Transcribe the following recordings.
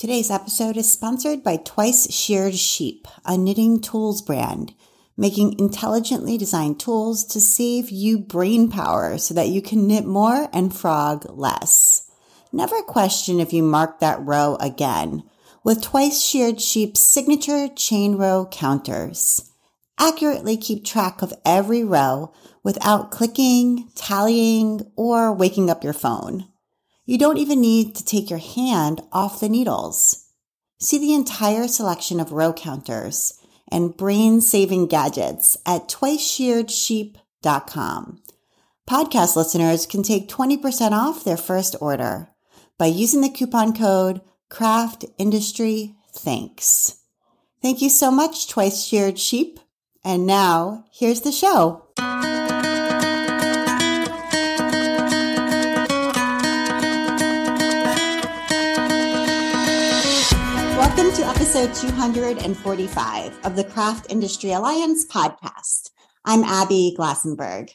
Today's episode is sponsored by Twice Sheared Sheep, a knitting tools brand, making intelligently designed tools to save you brain power so that you can knit more and frog less. Never question if you mark that row again with Twice Sheared Sheep's signature chain row counters. Accurately keep track of every row without clicking, tallying, or waking up your phone. You don't even need to take your hand off the needles. See the entire selection of row counters and brain saving gadgets at twiceshearedsheep.com. Podcast listeners can take 20% off their first order by using the coupon code Craft Industry Thanks. Thank you so much, Twice Sheared Sheep. And now here's the show. Episode 245 of the Craft Industry Alliance podcast. I'm Abby Glassenberg.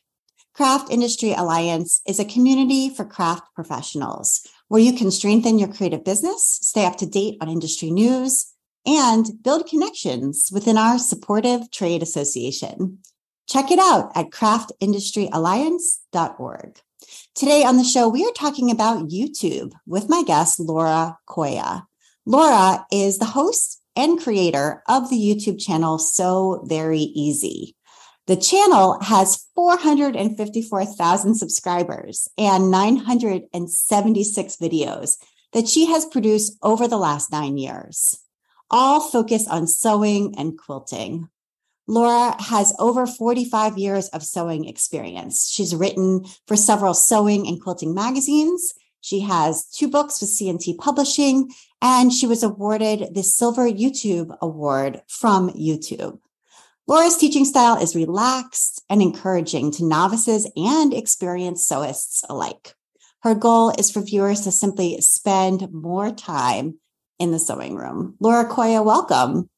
Craft Industry Alliance is a community for craft professionals where you can strengthen your creative business, stay up to date on industry news, and build connections within our supportive trade association. Check it out at craftindustryalliance.org. Today on the show, we are talking about YouTube with my guest, Laura Coia. Laura is the host and creator of the YouTube channel Sew Very Easy. The channel has 454,000 subscribers and 976 videos that she has produced over the last nine years, all focused on sewing and quilting. Laura has over 45 years of sewing experience. She's written for several sewing and quilting magazines. She has two books with C&T Publishing, and she was awarded the Silver YouTube Award from YouTube. Laura's teaching style is relaxed and encouraging to novices and experienced sewists alike. Her goal is for viewers to simply spend more time in the sewing room. Laura Coia, welcome.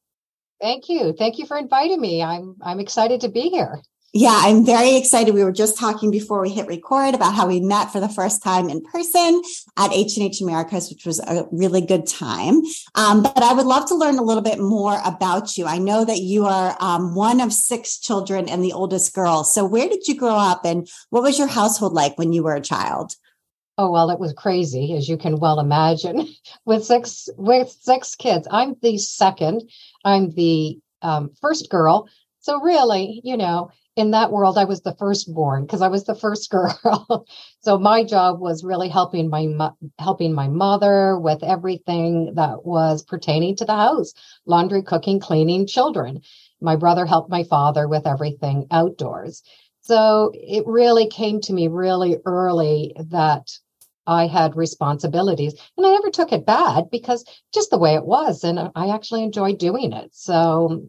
Thank you. Thank you for inviting me. I'm I'm excited to be here. Yeah, I'm very excited. We were just talking before we hit record about how we met for the first time in person at H&H Americas, which was a really good time. Um, but I would love to learn a little bit more about you. I know that you are um, one of six children and the oldest girl. So where did you grow up and what was your household like when you were a child? Oh well, it was crazy, as you can well imagine. with six with six kids, I'm the second. I'm the um, first girl. So really, you know, in that world, I was the firstborn because I was the first girl. so my job was really helping my helping my mother with everything that was pertaining to the house: laundry, cooking, cleaning, children. My brother helped my father with everything outdoors. So it really came to me really early that I had responsibilities, and I never took it bad because just the way it was, and I actually enjoyed doing it. So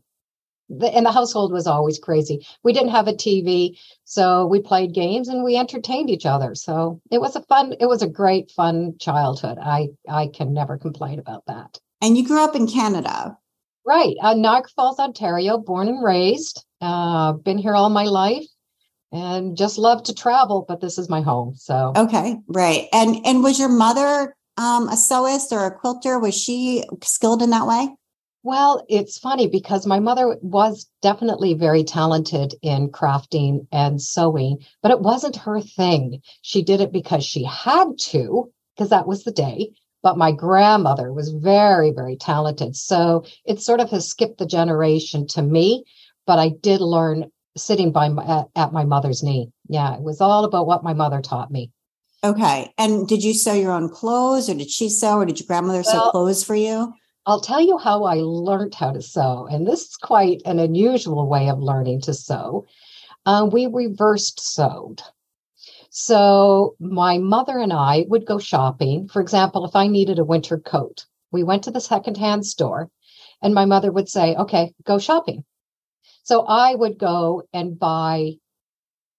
the, and the household was always crazy. We didn't have a TV, so we played games and we entertained each other. So it was a fun, it was a great, fun childhood. I I can never complain about that. And you grew up in Canada, right? Uh, Niagara Falls, Ontario, born and raised. Uh, been here all my life, and just love to travel. But this is my home. So okay, right. And and was your mother um, a sewist or a quilter? Was she skilled in that way? Well, it's funny because my mother was definitely very talented in crafting and sewing, but it wasn't her thing. She did it because she had to, because that was the day. But my grandmother was very, very talented. So it sort of has skipped the generation to me, but I did learn sitting by my, at, at my mother's knee. Yeah, it was all about what my mother taught me. Okay. And did you sew your own clothes or did she sew or did your grandmother well, sew clothes for you? I'll tell you how I learned how to sew. And this is quite an unusual way of learning to sew. Uh, we reversed sewed. So my mother and I would go shopping. For example, if I needed a winter coat, we went to the secondhand store and my mother would say, okay, go shopping. So I would go and buy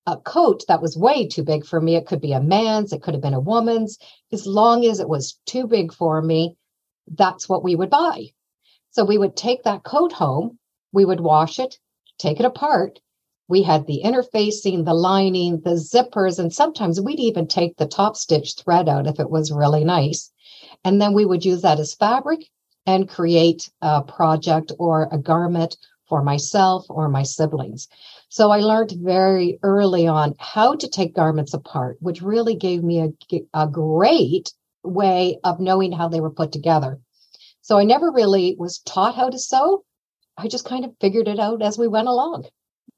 a coat that was way too big for me. It could be a man's, it could have been a woman's. As long as it was too big for me, that's what we would buy. So we would take that coat home, we would wash it, take it apart. We had the interfacing, the lining, the zippers, and sometimes we'd even take the top stitch thread out if it was really nice. And then we would use that as fabric and create a project or a garment for myself or my siblings. So I learned very early on how to take garments apart, which really gave me a, a great way of knowing how they were put together. So I never really was taught how to sew. I just kind of figured it out as we went along.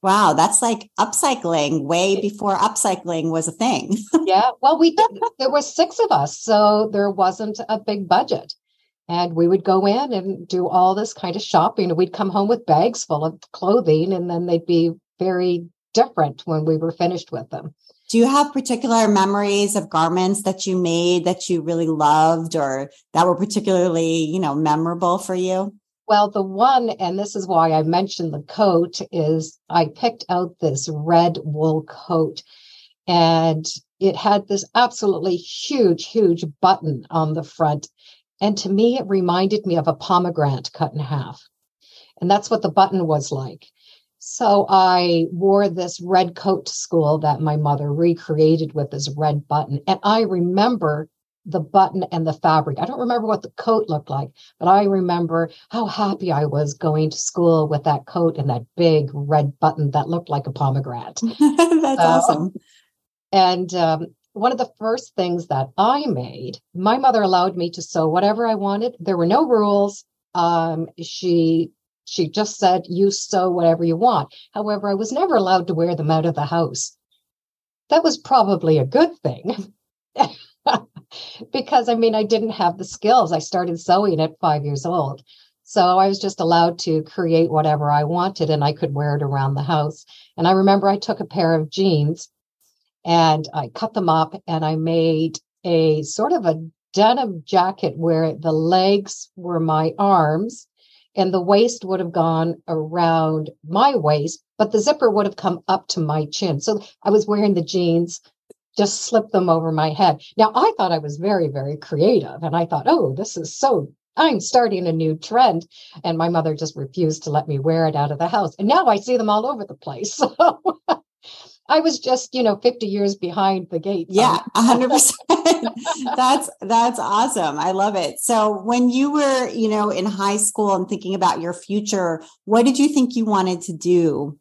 Wow, that's like upcycling way before upcycling was a thing. yeah, well, we did. There were six of us, so there wasn't a big budget. And we would go in and do all this kind of shopping. We'd come home with bags full of clothing, and then they'd be very different when we were finished with them. Do you have particular memories of garments that you made that you really loved or that were particularly, you know, memorable for you? Well, the one, and this is why I mentioned the coat, is I picked out this red wool coat and it had this absolutely huge, huge button on the front. And to me, it reminded me of a pomegranate cut in half. And that's what the button was like. So I wore this red coat to school that my mother recreated with this red button. And I remember the button and the fabric. I don't remember what the coat looked like, but I remember how happy I was going to school with that coat and that big red button that looked like a pomegranate. That's so, awesome. And um, one of the first things that I made, my mother allowed me to sew whatever I wanted. There were no rules. Um, she she just said, you sew whatever you want. However, I was never allowed to wear them out of the house. That was probably a good thing. because I mean, I didn't have the skills. I started sewing at five years old. So I was just allowed to create whatever I wanted and I could wear it around the house. And I remember I took a pair of jeans and I cut them up and I made a sort of a denim jacket where the legs were my arms and the waist would have gone around my waist, but the zipper would have come up to my chin. So I was wearing the jeans, just slipped them over my head. Now I thought I was very, very creative. And I thought, oh, this is so, I'm starting a new trend. And my mother just refused to let me wear it out of the house. And now I see them all over the place. So I was just, you know, 50 years behind the game. Yeah, 100%. that's that's awesome. I love it. So, when you were, you know, in high school and thinking about your future, what did you think you wanted to do?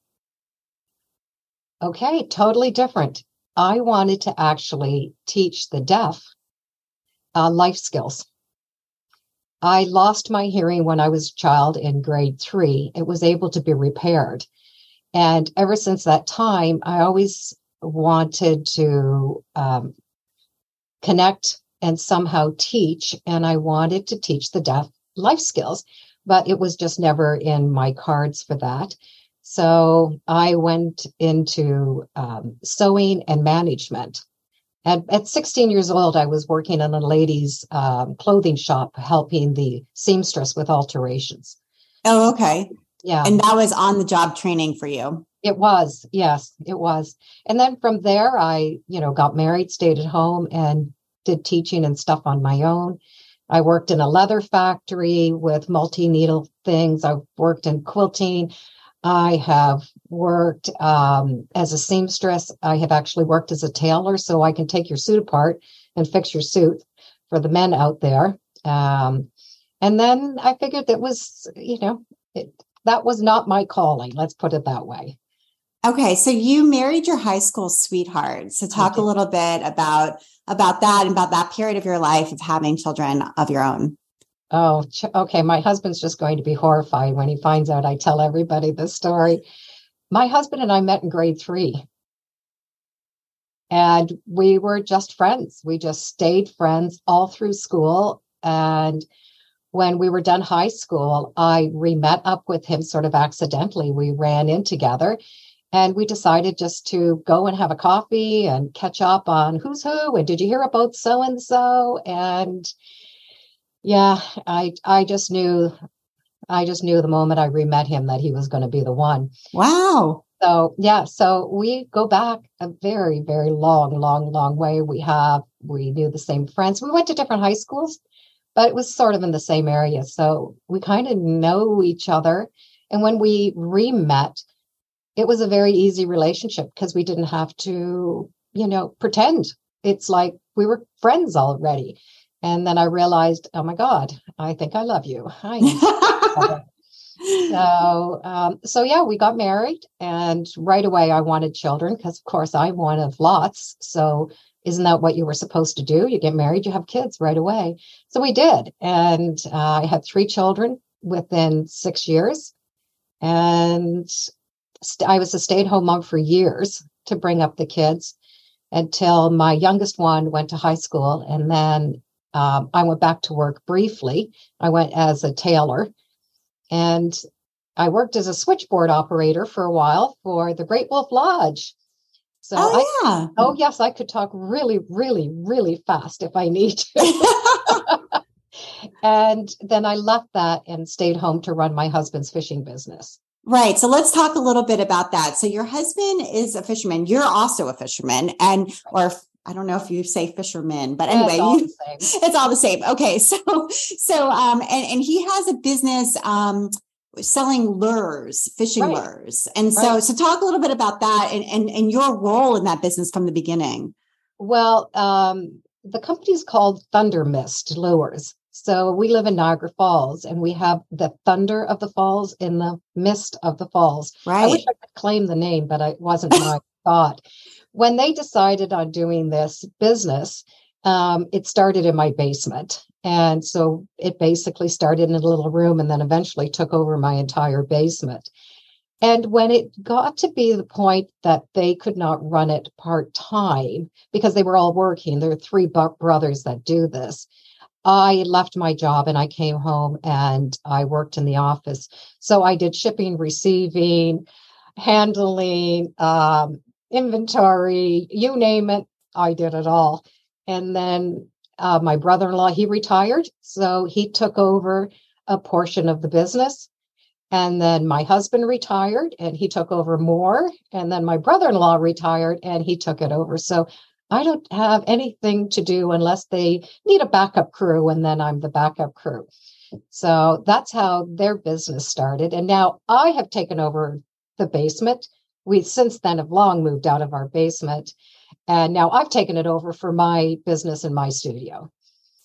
Okay, totally different. I wanted to actually teach the deaf uh, life skills. I lost my hearing when I was a child in grade three. It was able to be repaired. And ever since that time, I always wanted to um, connect and somehow teach. And I wanted to teach the deaf life skills, but it was just never in my cards for that. So I went into um, sewing and management. And at 16 years old, I was working in a ladies' um, clothing shop, helping the seamstress with alterations. Oh, okay. Yeah. And that was on the job training for you. It was. Yes, it was. And then from there I, you know, got married, stayed at home and did teaching and stuff on my own. I worked in a leather factory with multi needle things. I've worked in quilting. I have worked um, as a seamstress. I have actually worked as a tailor, so I can take your suit apart and fix your suit for the men out there. Um, and then I figured that was, you know, it, that was not my calling. Let's put it that way. Okay, so you married your high school sweetheart. So talk a little bit about about that and about that period of your life of having children of your own. Oh, okay. My husband's just going to be horrified when he finds out I tell everybody this story. My husband and I met in grade 3. And we were just friends. We just stayed friends all through school and when we were done high school, I re met up with him sort of accidentally. We ran in together and we decided just to go and have a coffee and catch up on who's who and did you hear about so and so and yeah i i just knew i just knew the moment i re-met him that he was going to be the one. Wow. So yeah so we go back a very very long long long way. We have we knew the same friends. We went to different high schools but it was sort of in the same area so we kind of know each other and when we re-met it was a very easy relationship because we didn't have to, you know, pretend. It's like we were friends already. And then I realized, oh my God, I think I love you. I so um, so yeah we got married and right away i wanted children because of course i'm one of lots so isn't that what you were supposed to do? You get married you have kids right away. So we did. And uh, i had three children within six years. And st- i was a stay-at-home mom for years to bring up the kids until my youngest one went to high school. And then um, i went back to work briefly. I went as a tailor. And I worked as a switchboard operator for a while for the Great Wolf Lodge. So oh, I, yeah. oh yes, I could talk really, really, really fast if I need to. and then I left that and stayed home to run my husband's fishing business. Right. So let's talk a little bit about that. So your husband is a fisherman. You're also a fisherman and or I don't know if you say fisherman, but anyway, yeah, it's, all you, it's, all the same. Okay, so so um, and and he has a business um selling lures, fishing right. lures, and so right. so talk a little bit about that and and and your role in that business from the beginning. Well, um, the company is called Thunder Mist Lures. So we live in Niagara Falls, and we have the thunder of the falls in the mist of the falls. Right. I wish I could claim the name, but it wasn't my thought when they decided on doing this business, um, it started in my basement. And so it basically started in a little room and then eventually took over my entire basement. And when it got to be the point that they could not run it part time because they were all working, there are three brothers that do this. I left my job and I came home and I worked in the office. So I did shipping, receiving, handling, um, inventory, you name it, I did it all. And then uh, my brother in law, he retired. So he took over a portion of the business. And then my husband retired and he took over more. And then my brother in law retired and he took it over. So I don't have anything to do unless they need a backup crew. And then I'm the backup crew. So that's how their business started. And now I have taken over the basement we since then have long moved out of our basement. And now I've taken it over for my business and my studio.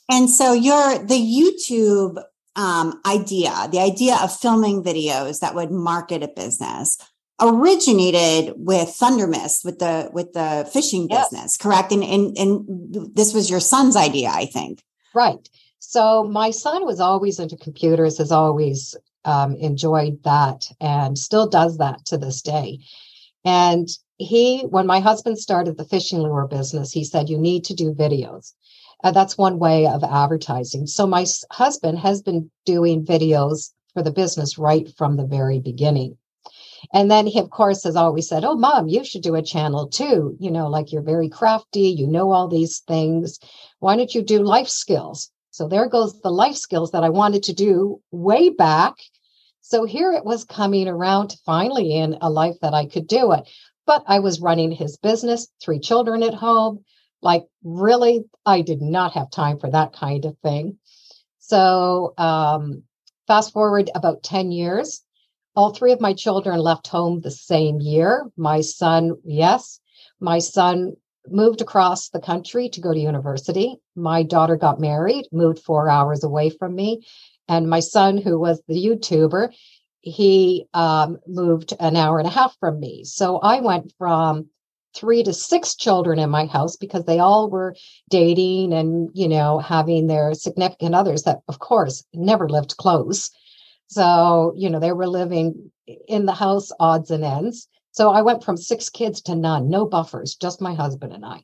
And so your the YouTube um, idea, the idea of filming videos that would market a business originated with Thunder Mist with the with the fishing business, correct? And, and and this was your son's idea, I think. Right. So my son was always into computers, has always um, enjoyed that, and still does that to this day. And he, when my husband started the fishing lure business, he said, You need to do videos. Uh, that's one way of advertising. So my husband has been doing videos for the business right from the very beginning. And then he, of course, has always said, Oh, mom, you should do a channel too. You know, like you're very crafty, you know all these things. Why don't you do life skills? So there goes the life skills that I wanted to do way back so here it was coming around finally in a life that I could do it. But I was running his business, three children at home. Like, really, I did not have time for that kind of thing. So, um, fast forward about 10 years, all three of my children left home the same year. My son, yes, my son moved across the country to go to university. My daughter got married, moved four hours away from me. And my son, who was the YouTuber, he um, moved an hour and a half from me. So I went from three to six children in my house because they all were dating and, you know, having their significant others that, of course, never lived close. So, you know, they were living in the house odds and ends. So I went from six kids to none, no buffers, just my husband and I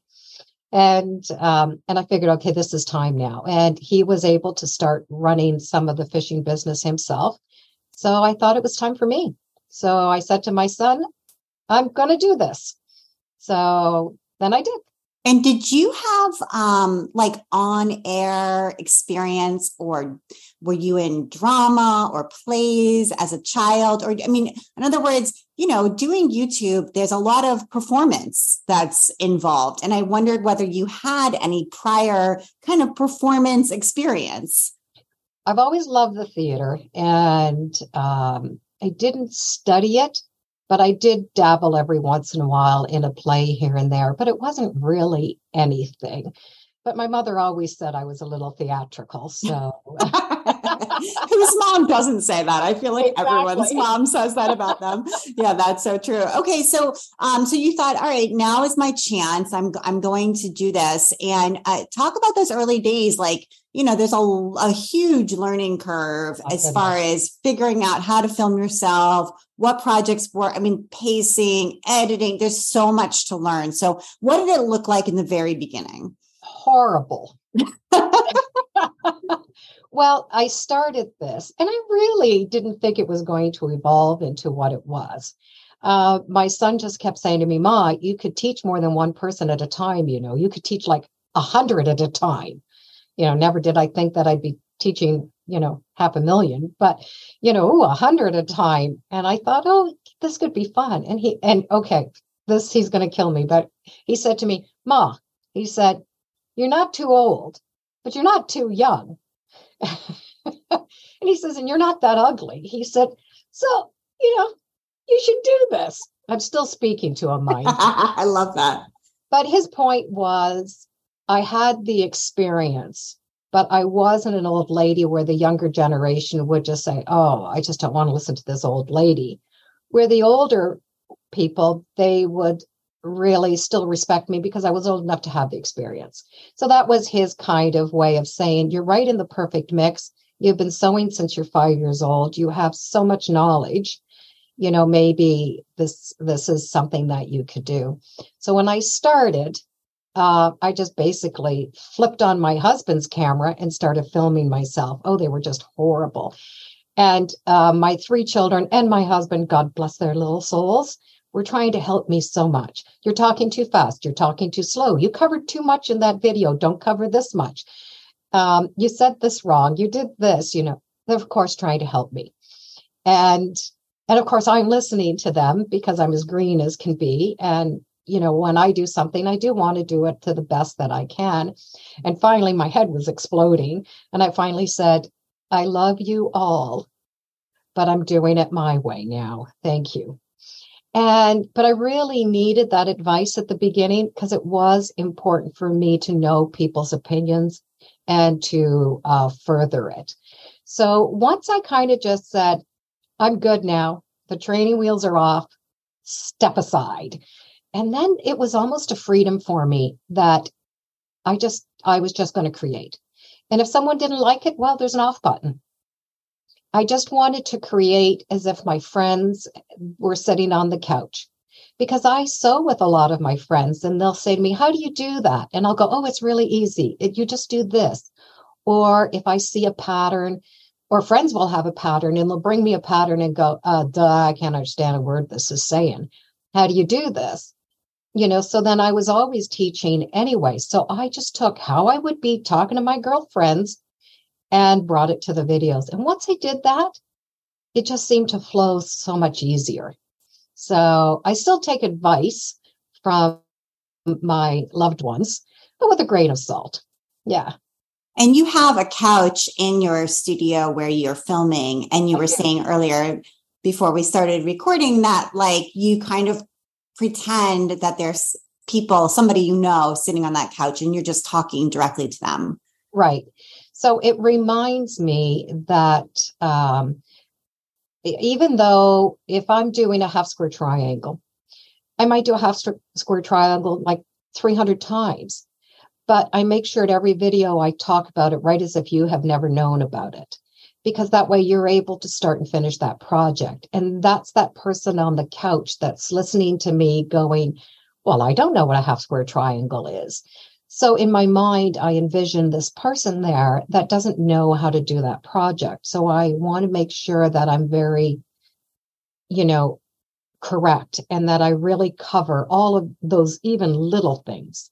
and um, and I figured, okay, this is time now. And he was able to start running some of the fishing business himself. So I thought it was time for me. So I said to my son, I'm going to do this. So then I did. And did you have um like on air experience or were you in drama or plays as a child or I mean in other words, you know, doing YouTube there's a lot of performance that's involved and I wondered whether you had any prior kind of performance experience. I've always loved the theater and um I didn't study it but I did dabble every once in a while in a play here and there, but it wasn't really anything. but my mother always said I was a little theatrical. So whose mom doesn't say that? I feel like exactly. everyone's mom says that about them. yeah, that's so true. Okay, so um, so you thought, all right, now is my chance. I'm I'm going to do this, and uh, talk about those early days, like you know, there's a, a huge learning curve oh, as goodness. far as figuring out how to film yourself, what projects were, I mean, pacing, editing, there's so much to learn. So, what did it look like in the very beginning? Horrible. well, I started this and I really didn't think it was going to evolve into what it was. Uh, my son just kept saying to me, Ma, you could teach more than one person at a time. You know, you could teach like a hundred at a time you know, never did I think that I'd be teaching, you know, half a million, but you know, a hundred at a time. And I thought, oh, this could be fun. And he and okay, this he's gonna kill me, but he said to me, Ma, he said, You're not too old, but you're not too young. and he says, and you're not that ugly. He said, so, you know, you should do this. I'm still speaking to him, mind. I love that. But his point was I had the experience, but I wasn't an old lady where the younger generation would just say, Oh, I just don't want to listen to this old lady. Where the older people, they would really still respect me because I was old enough to have the experience. So that was his kind of way of saying, You're right in the perfect mix. You've been sewing since you're five years old. You have so much knowledge. You know, maybe this this is something that you could do. So when I started, uh, I just basically flipped on my husband's camera and started filming myself. Oh, they were just horrible. And uh, my three children and my husband, God bless their little souls, were trying to help me so much. You're talking too fast. You're talking too slow. You covered too much in that video. Don't cover this much. Um, you said this wrong. You did this. You know, they're of course trying to help me, and and of course I'm listening to them because I'm as green as can be, and you know, when I do something, I do want to do it to the best that I can. And finally, my head was exploding. And I finally said, I love you all, but I'm doing it my way now. Thank you. And, but I really needed that advice at the beginning because it was important for me to know people's opinions and to uh, further it. So once I kind of just said, I'm good now, the training wheels are off, step aside and then it was almost a freedom for me that I just, I was just going to create. And if someone didn't like it, well, there's an off button. I just wanted to create as if my friends were sitting on the couch because I sew with a lot of my friends and they'll say to me, How do you do that? And I'll go, Oh, it's really easy. It, you just do this. Or if I see a pattern, or friends will have a pattern and they'll bring me a pattern and go, uh, duh, I can't understand a word this is saying. How do you do this? you know so then i was always teaching anyway so i just took how i would be talking to my girlfriends and brought it to the videos. And once i did that it just seemed to flow so much easier. So i still take advice from my loved ones but with a grain of salt. Yeah. And you have a couch in your studio where you're filming and you were saying earlier before we started recording that like you kind of pretend that there's people, somebody you know, sitting on that couch and you're just talking directly to them. Right. So it reminds me that um, even though if I'm doing a half square triangle, I might do a half square triangle like 300 times, but I make sure at every video I talk about it right as if you have never known about it because that way you're able to start and finish that project. And that's that person on the couch that's listening to me going, Well, I don't know what a half square triangle is. So in my mind, I envision this person there that doesn't know how to do that project. So I want to make sure that I'm very, you know, correct and that I really cover all of those even little things.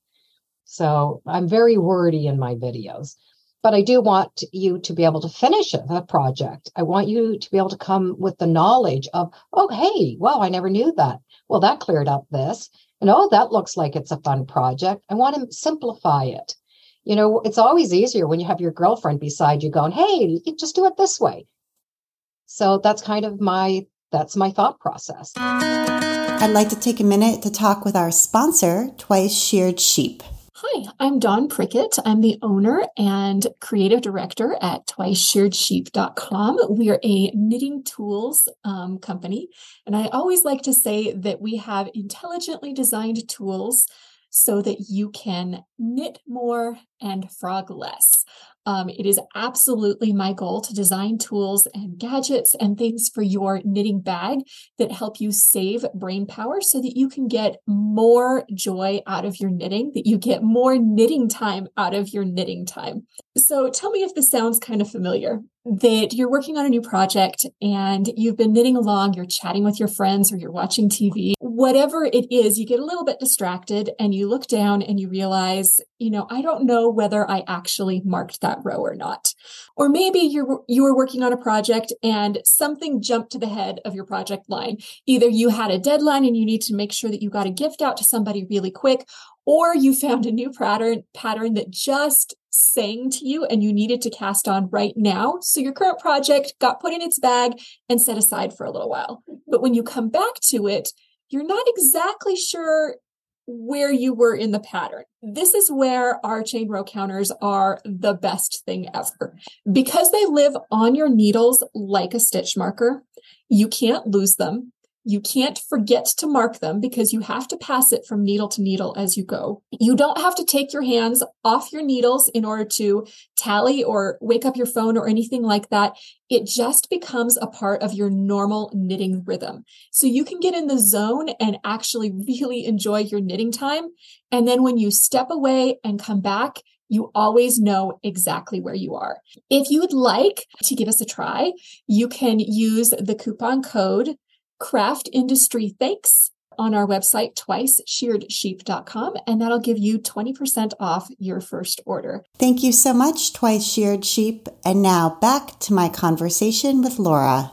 So I'm very wordy in my videos but I do want you to be able to finish the project. I want you to be able to come with the knowledge of, oh, hey, well, I never knew that. Well, that cleared up this. And oh, that looks like it's a fun project. I want to simplify it. You know, it's always easier when you have your girlfriend beside you going, hey, just do it this way. So that's kind of my that's my thought process. I'd like to take a minute to talk with our sponsor, Twice Sheared Sheep. Hi, I'm Dawn Prickett. I'm the owner and creative director at twiceshearedsheep.com. We are a knitting tools um, company, and I always like to say that we have intelligently designed tools so that you can knit more and frog less. Um, it is absolutely my goal to design tools and gadgets and things for your knitting bag that help you save brain power so that you can get more joy out of your knitting, that you get more knitting time out of your knitting time. So tell me if this sounds kind of familiar that you're working on a new project and you've been knitting along, you're chatting with your friends or you're watching TV, whatever it is, you get a little bit distracted and you look down and you realize, you know, I don't know whether I actually marked that row or not. Or maybe you're you were working on a project and something jumped to the head of your project line. Either you had a deadline and you need to make sure that you got a gift out to somebody really quick, or you found a new pattern pattern that just sang to you and you needed to cast on right now. So your current project got put in its bag and set aside for a little while. But when you come back to it, you're not exactly sure where you were in the pattern. This is where our chain row counters are the best thing ever. Because they live on your needles like a stitch marker, you can't lose them. You can't forget to mark them because you have to pass it from needle to needle as you go. You don't have to take your hands off your needles in order to tally or wake up your phone or anything like that. It just becomes a part of your normal knitting rhythm. So you can get in the zone and actually really enjoy your knitting time. And then when you step away and come back, you always know exactly where you are. If you would like to give us a try, you can use the coupon code craft industry thanks on our website twiceshearedsheep.com and that'll give you 20% off your first order. Thank you so much, Twice Sheared Sheep. And now back to my conversation with Laura.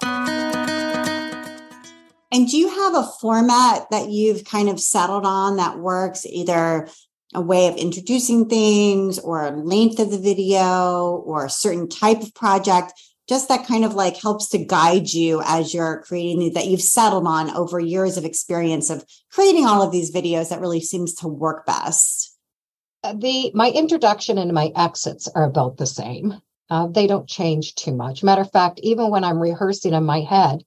And do you have a format that you've kind of settled on that works, either a way of introducing things or a length of the video or a certain type of project? Just that kind of like helps to guide you as you're creating that you've settled on over years of experience of creating all of these videos that really seems to work best. Uh, the my introduction and my exits are about the same. Uh, they don't change too much. Matter of fact even when i'm rehearsing in my head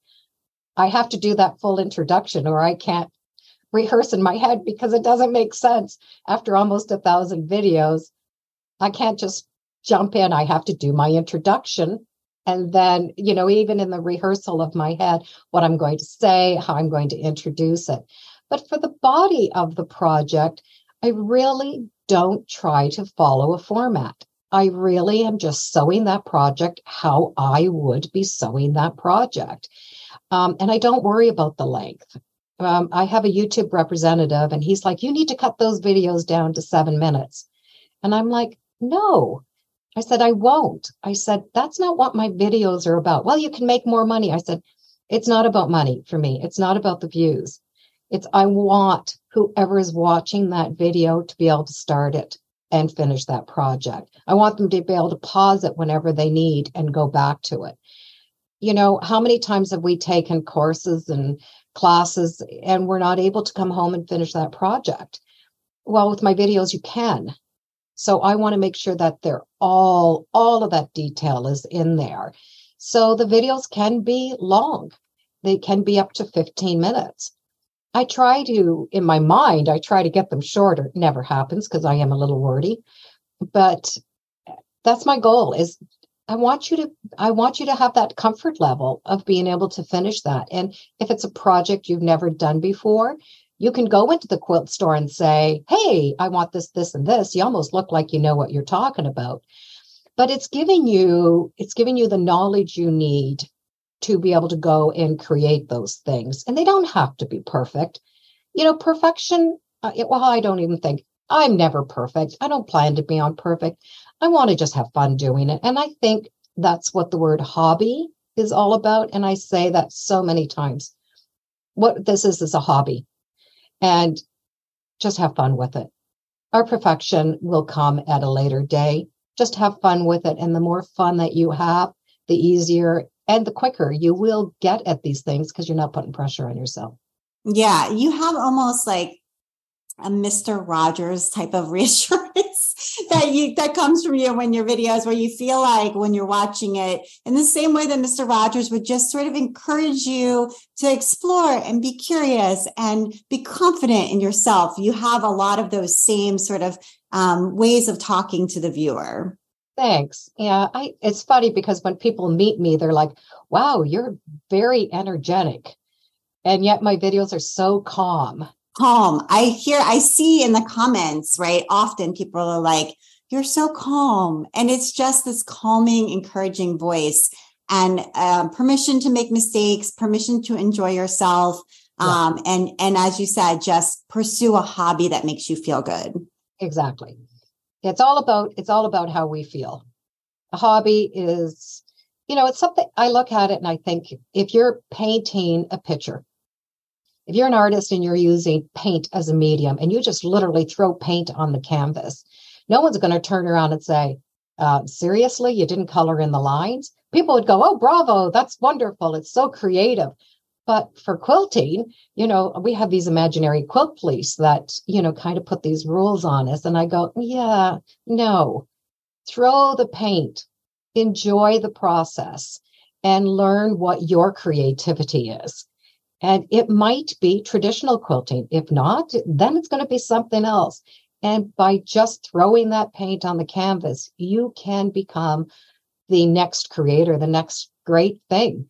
i have to do that full introduction or i can't rehearse in my head because it doesn't make sense. After almost a thousand videos i can't just jump in. I have to do my introduction and then you know even in the rehearsal of my head what i'm going to say how i'm going to introduce it. But for the body of the project i really don't try to follow a format. I really am just sewing that project how i would be sewing that project. Um, and i don't worry about the length. Um, i have a youtube representative and he's like you need to cut those videos down to seven minutes. And i'm like no I said, I won't. I said, that's not what my videos are about. Well, you can make more money. I said, it's not about money for me. It's not about the views. It's, I want whoever is watching that video to be able to start it and finish that project. I want them to be able to pause it whenever they need and go back to it. You know, how many times have we taken courses and classes and we're not able to come home and finish that project? Well, with my videos, you can. So I want to make sure that they're all, all of that detail is in there. So the videos can be long. They can be up to 15 minutes. I try to, in my mind, I try to get them shorter. It never happens because I am a little wordy, but that's my goal is I want you to I want you to have that comfort level of being able to finish that. And if it's a project you've never done before, you can go into the quilt store and say, Hey, I want this, this, and this. You almost look like you know what you're talking about. But it's giving you, it's giving you the knowledge you need to be able to go and create those things. And they don't have to be perfect. You know, perfection, uh, well, I don't even think I'm never perfect. I don't plan to be on perfect. I want to just have fun doing it. And I think that's what the word hobby is all about. And I say that so many times. What this is is a hobby and just have fun with it. Our perfection will come at a later day. Just have fun with it. And the more fun that you have, the easier and the quicker you will get at these things because you're not putting pressure on yourself. Yeah. You have almost like a Mr. Rogers type of reassurance that you that comes from you when your videos where you feel like when you're watching it in the same way that Mr. Rogers would just sort of encourage you to explore and be curious and be confident in yourself. You have a lot of those same sort of um, ways of talking to the viewer. Thanks. Yeah, I it's funny because when people meet me, they're like, "Wow, you're very energetic." And yet my videos are so calm calm. I hear, I see in the comments, right? Often people are like, you're so calm. And it's just this calming, encouraging voice and um, permission to make mistakes, permission to enjoy yourself. Um, yeah. and, and as you said, just pursue a hobby that makes you feel good. Exactly. It's all about, it's all about how we feel. A hobby is, you know, it's something I look at it and I think if you're painting a picture, if you're an artist and you're using paint as a medium and you just literally throw paint on the canvas, no one's going to turn around and say, uh, seriously, you didn't color in the lines? People would go, oh, bravo, that's wonderful. It's so creative. But for quilting, you know, we have these imaginary quilt police that, you know, kind of put these rules on us. And I go, yeah, no, throw the paint, enjoy the process, and learn what your creativity is. And it might be traditional quilting. If not, then it's going to be something else. And by just throwing that paint on the canvas, you can become the next creator, the next great thing.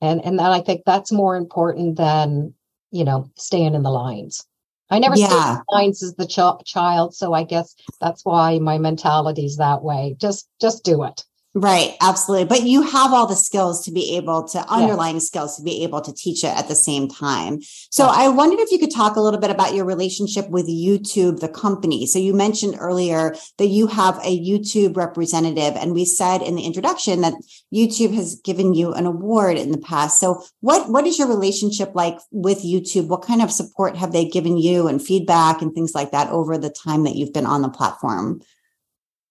And and I think that's more important than, you know, staying in the lines. I never yeah. stayed lines as the ch- child, so I guess that's why my mentality is that way. Just just do it. Right, absolutely. But you have all the skills to be able to underlying yes. skills to be able to teach it at the same time. So yes. I wondered if you could talk a little bit about your relationship with YouTube, the company. So you mentioned earlier that you have a YouTube representative, and we said in the introduction that YouTube has given you an award in the past. So what what is your relationship like with YouTube? What kind of support have they given you and feedback and things like that over the time that you've been on the platform?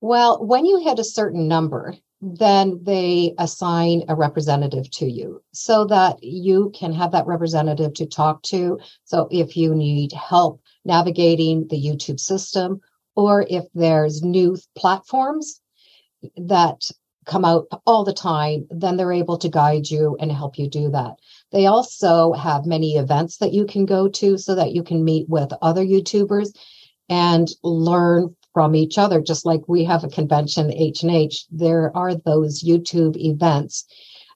Well, when you hit a certain number, then they assign a representative to you so that you can have that representative to talk to. So if you need help navigating the YouTube system, or if there's new platforms that come out all the time, then they're able to guide you and help you do that. They also have many events that you can go to so that you can meet with other YouTubers and learn from each other just like we have a convention h&h there are those youtube events.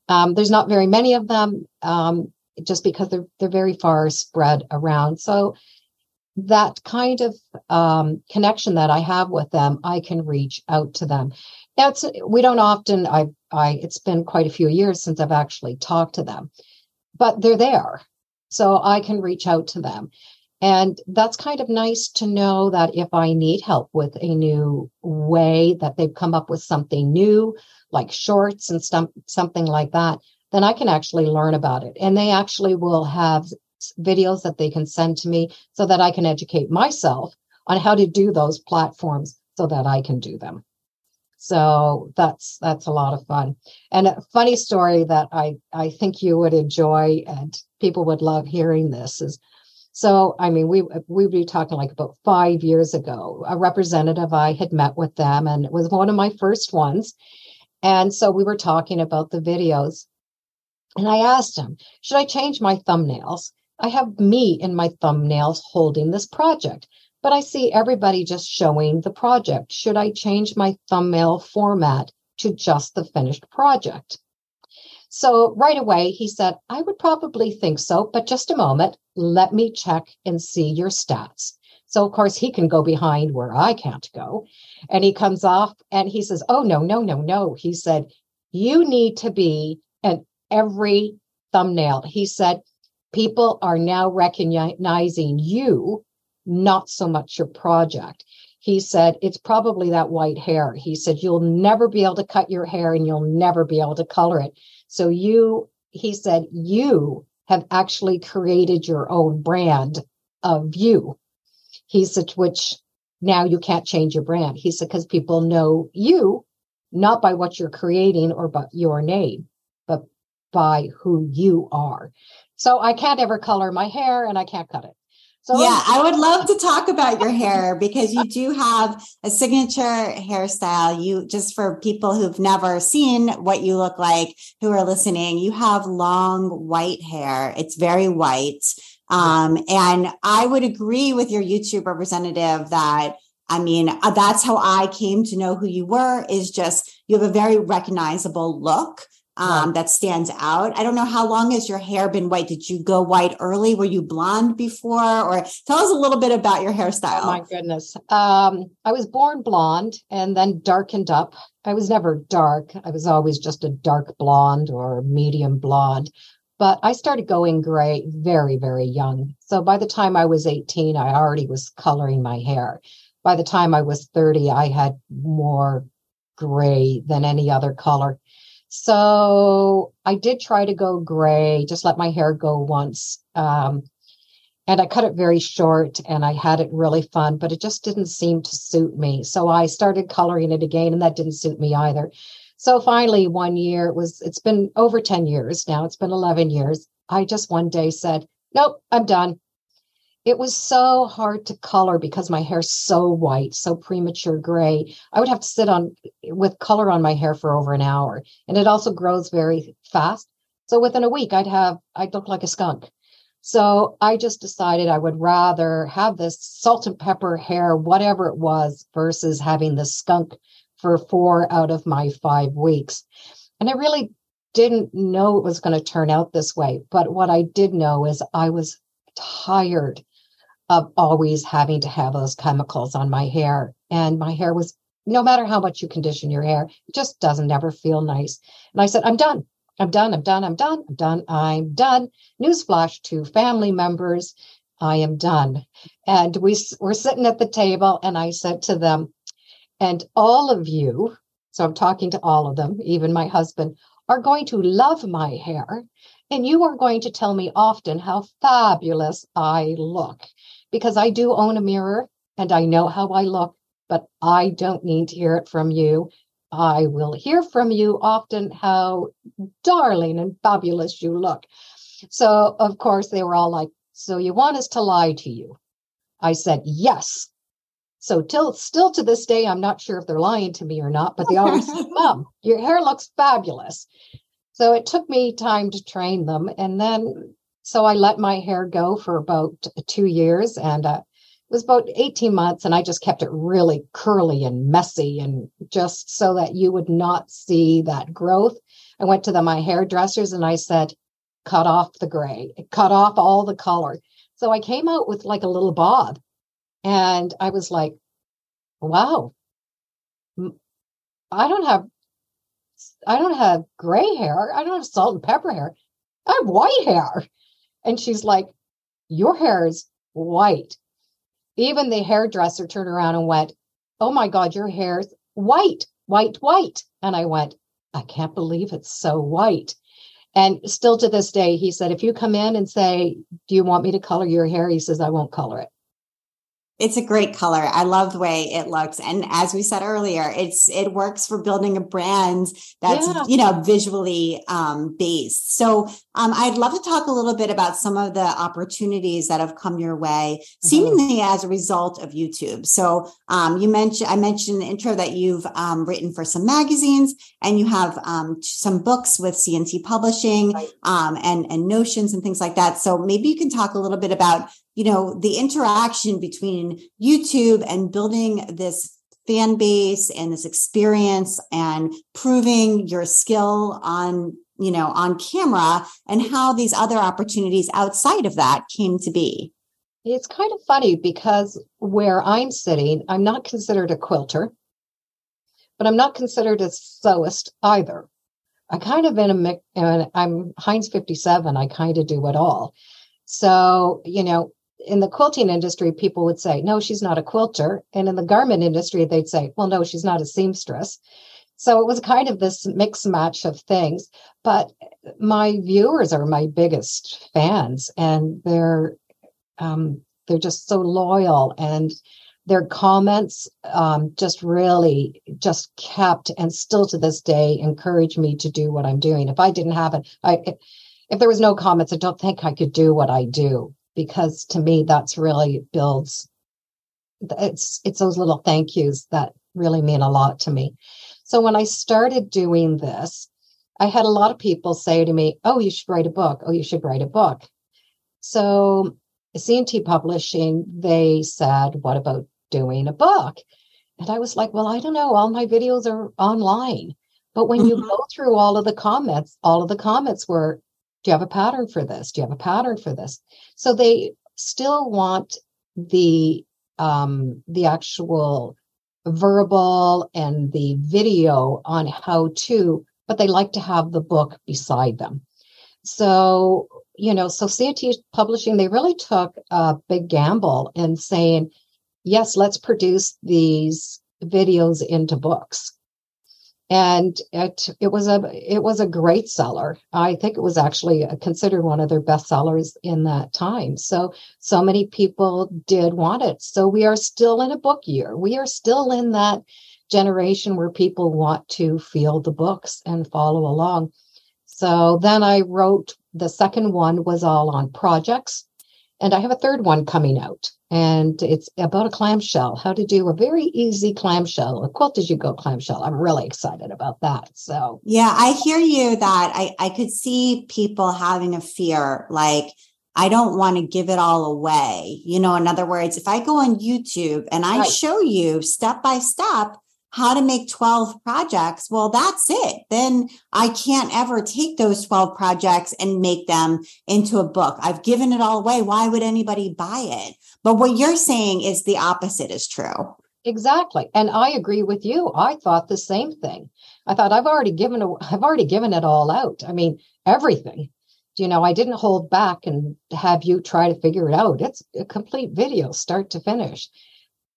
Um, there's not very many of them um, just because they're they're very far spread around. So that kind of um, connection that i have with them i can reach out to them. That's we don't often i i it's been quite a few years since i've actually talked to them but they're there. So i can reach out to them and that's kind of nice to know that if I need help with a new way that they've come up with something new, like shorts and stuff, something like that, then I can actually learn about it. And they actually will have videos that they can send to me so that I can educate myself on how to do those platforms so that I can do them. So that's that's a lot of fun. And a funny story that I I think you would enjoy and people would love hearing this is so, I mean, we we would be talking like about five years ago. A representative I had met with them, and it was one of my first ones. And so we were talking about the videos, and I asked him, "Should I change my thumbnails? I have me in my thumbnails holding this project, but I see everybody just showing the project. Should I change my thumbnail format to just the finished project?" So right away, he said, I would probably think so, but just a moment. Let me check and see your stats. So, of course, he can go behind where I can't go. And he comes off and he says, Oh, no, no, no, no. He said, You need to be in every thumbnail. He said, People are now recognizing you, not so much your project. He said, It's probably that white hair. He said, You'll never be able to cut your hair and you'll never be able to color it. So you, he said, you have actually created your own brand of you. He said, which now you can't change your brand. He said, because people know you not by what you're creating or by your name, but by who you are. So I can't ever color my hair and I can't cut it. So yeah, I would love to talk about your hair because you do have a signature hairstyle. You just for people who've never seen what you look like, who are listening, you have long white hair. It's very white. Um, and I would agree with your YouTube representative that I mean, uh, that's how I came to know who you were is just you have a very recognizable look um, right. that stands out. I don't know how long has your hair been white? Did you go white early? Were you blonde before? Or tell us a little bit about your hairstyle. Oh my goodness. Um, I was born blonde and then darkened up. I was never dark. I was always just a dark blonde or medium blonde. But I started going gray very, very young. So by the time I was 18, I already was coloring my hair. By the time I was 30, I had more gray than any other color. So I did try to go gray, just let my hair go once. Um, and I cut it very short and I had it really fun, but it just didn't seem to suit me. So I started coloring it again and that didn't suit me either. So finally one year it was it's been over 10 years now. It's been 11 years. I just one day said, "Nope, I'm done it was so hard to color because my hair's so white, so premature gray. I would have to sit on with color on my hair for over an hour. And it also grows very fast. So within a week, I'd have, I'd look like a skunk. So I just decided I would rather have this salt and pepper hair, whatever it was, versus having the skunk for four out of my five weeks. And I really didn't know it was going to turn out this way. But what I did know is I was tired of always having to have those chemicals on my hair. And my hair was, no matter how much you condition your hair, it just doesn't ever feel nice. And I said, I'm done. I'm done. I'm done. I'm done. I'm done. I'm done. Newsflash to family members. I am done. And we were sitting at the table, and I said to them, and all of you, so I'm talking to all of them, even my husband, are going to love my hair. And you are going to tell me often how fabulous I look because I do own a mirror and I know how I look, but I don't need to hear it from you. I will hear from you often how darling and fabulous you look. So, of course, they were all like, So you want us to lie to you? I said, Yes. So, till still to this day, I'm not sure if they're lying to me or not, but they always say, Mom, your hair looks fabulous. So, it took me time to train them. And then so I let my hair go for about two years and uh, it was about 18 months. And I just kept it really curly and messy and just so that you would not see that growth. I went to the, my hairdressers and I said, cut off the gray, cut off all the color. So I came out with like a little bob and I was like, wow, I don't have I don't have gray hair. I don't have salt and pepper hair. I have white hair. And she's like, Your hair is white. Even the hairdresser turned around and went, Oh my God, your hair's white, white, white. And I went, I can't believe it's so white. And still to this day, he said, if you come in and say, Do you want me to color your hair? He says, I won't color it it's a great color. I love the way it looks. And as we said earlier, it's it works for building a brand that's yeah. you know visually um, based. So um, I'd love to talk a little bit about some of the opportunities that have come your way, mm-hmm. seemingly as a result of YouTube. So um, you mentioned I mentioned in the intro that you've um, written for some magazines and you have um, some books with C&T Publishing right. Um, and and Notions and things like that. So maybe you can talk a little bit about you know, the interaction between YouTube and building this fan base and this experience and proving your skill on, you know, on camera and how these other opportunities outside of that came to be. It's kind of funny because where I'm sitting, I'm not considered a quilter, but I'm not considered a sewist either. I kind of in a mix, and I'm Heinz 57, I kind of do it all. So, you know, in the quilting industry, people would say, no, she's not a quilter. And in the garment industry, they'd say, well, no, she's not a seamstress. So it was kind of this mix match of things. But my viewers are my biggest fans, and they're um, they're just so loyal, and their comments um, just really just kept and still to this day encourage me to do what I'm doing. If I didn't have it, I if there was no comments, I don't think I could do what I do because to me that's really builds it's it's those little thank yous that really mean a lot to me. So when I started doing this, I had a lot of people say to me, "Oh, you should write a book. Oh, you should write a book." So C&T Publishing, they said, "What about doing a book?" And I was like, "Well, I don't know. All my videos are online." But when mm-hmm. you go through all of the comments, all of the comments were, "Do you have a pattern for this? Do you have a pattern for this?" So they still want the um, the actual verbal and the video on how to, but they like to have the book beside them. So, you know, so C&T Publishing, they really took a big gamble in saying, yes, let's produce these videos into books and it it was a it was a great seller. I think it was actually uh, considered one of their best sellers in that time. So so many people did want it. So we are still in a book year. We are still in that generation where people want to feel the books and follow along. So then I wrote the second one was all on projects and I have a third one coming out and it's about a clamshell, how to do a very easy clamshell, a quilt as you go clamshell. I'm really excited about that. So, yeah, I hear you that I, I could see people having a fear like, I don't want to give it all away. You know, in other words, if I go on YouTube and I right. show you step by step how to make 12 projects, well, that's it. Then I can't ever take those 12 projects and make them into a book. I've given it all away. Why would anybody buy it? But what you're saying is the opposite is true. Exactly. And I agree with you. I thought the same thing. I thought I've already given I've already given it all out. I mean, everything. You know, I didn't hold back and have you try to figure it out. It's a complete video, start to finish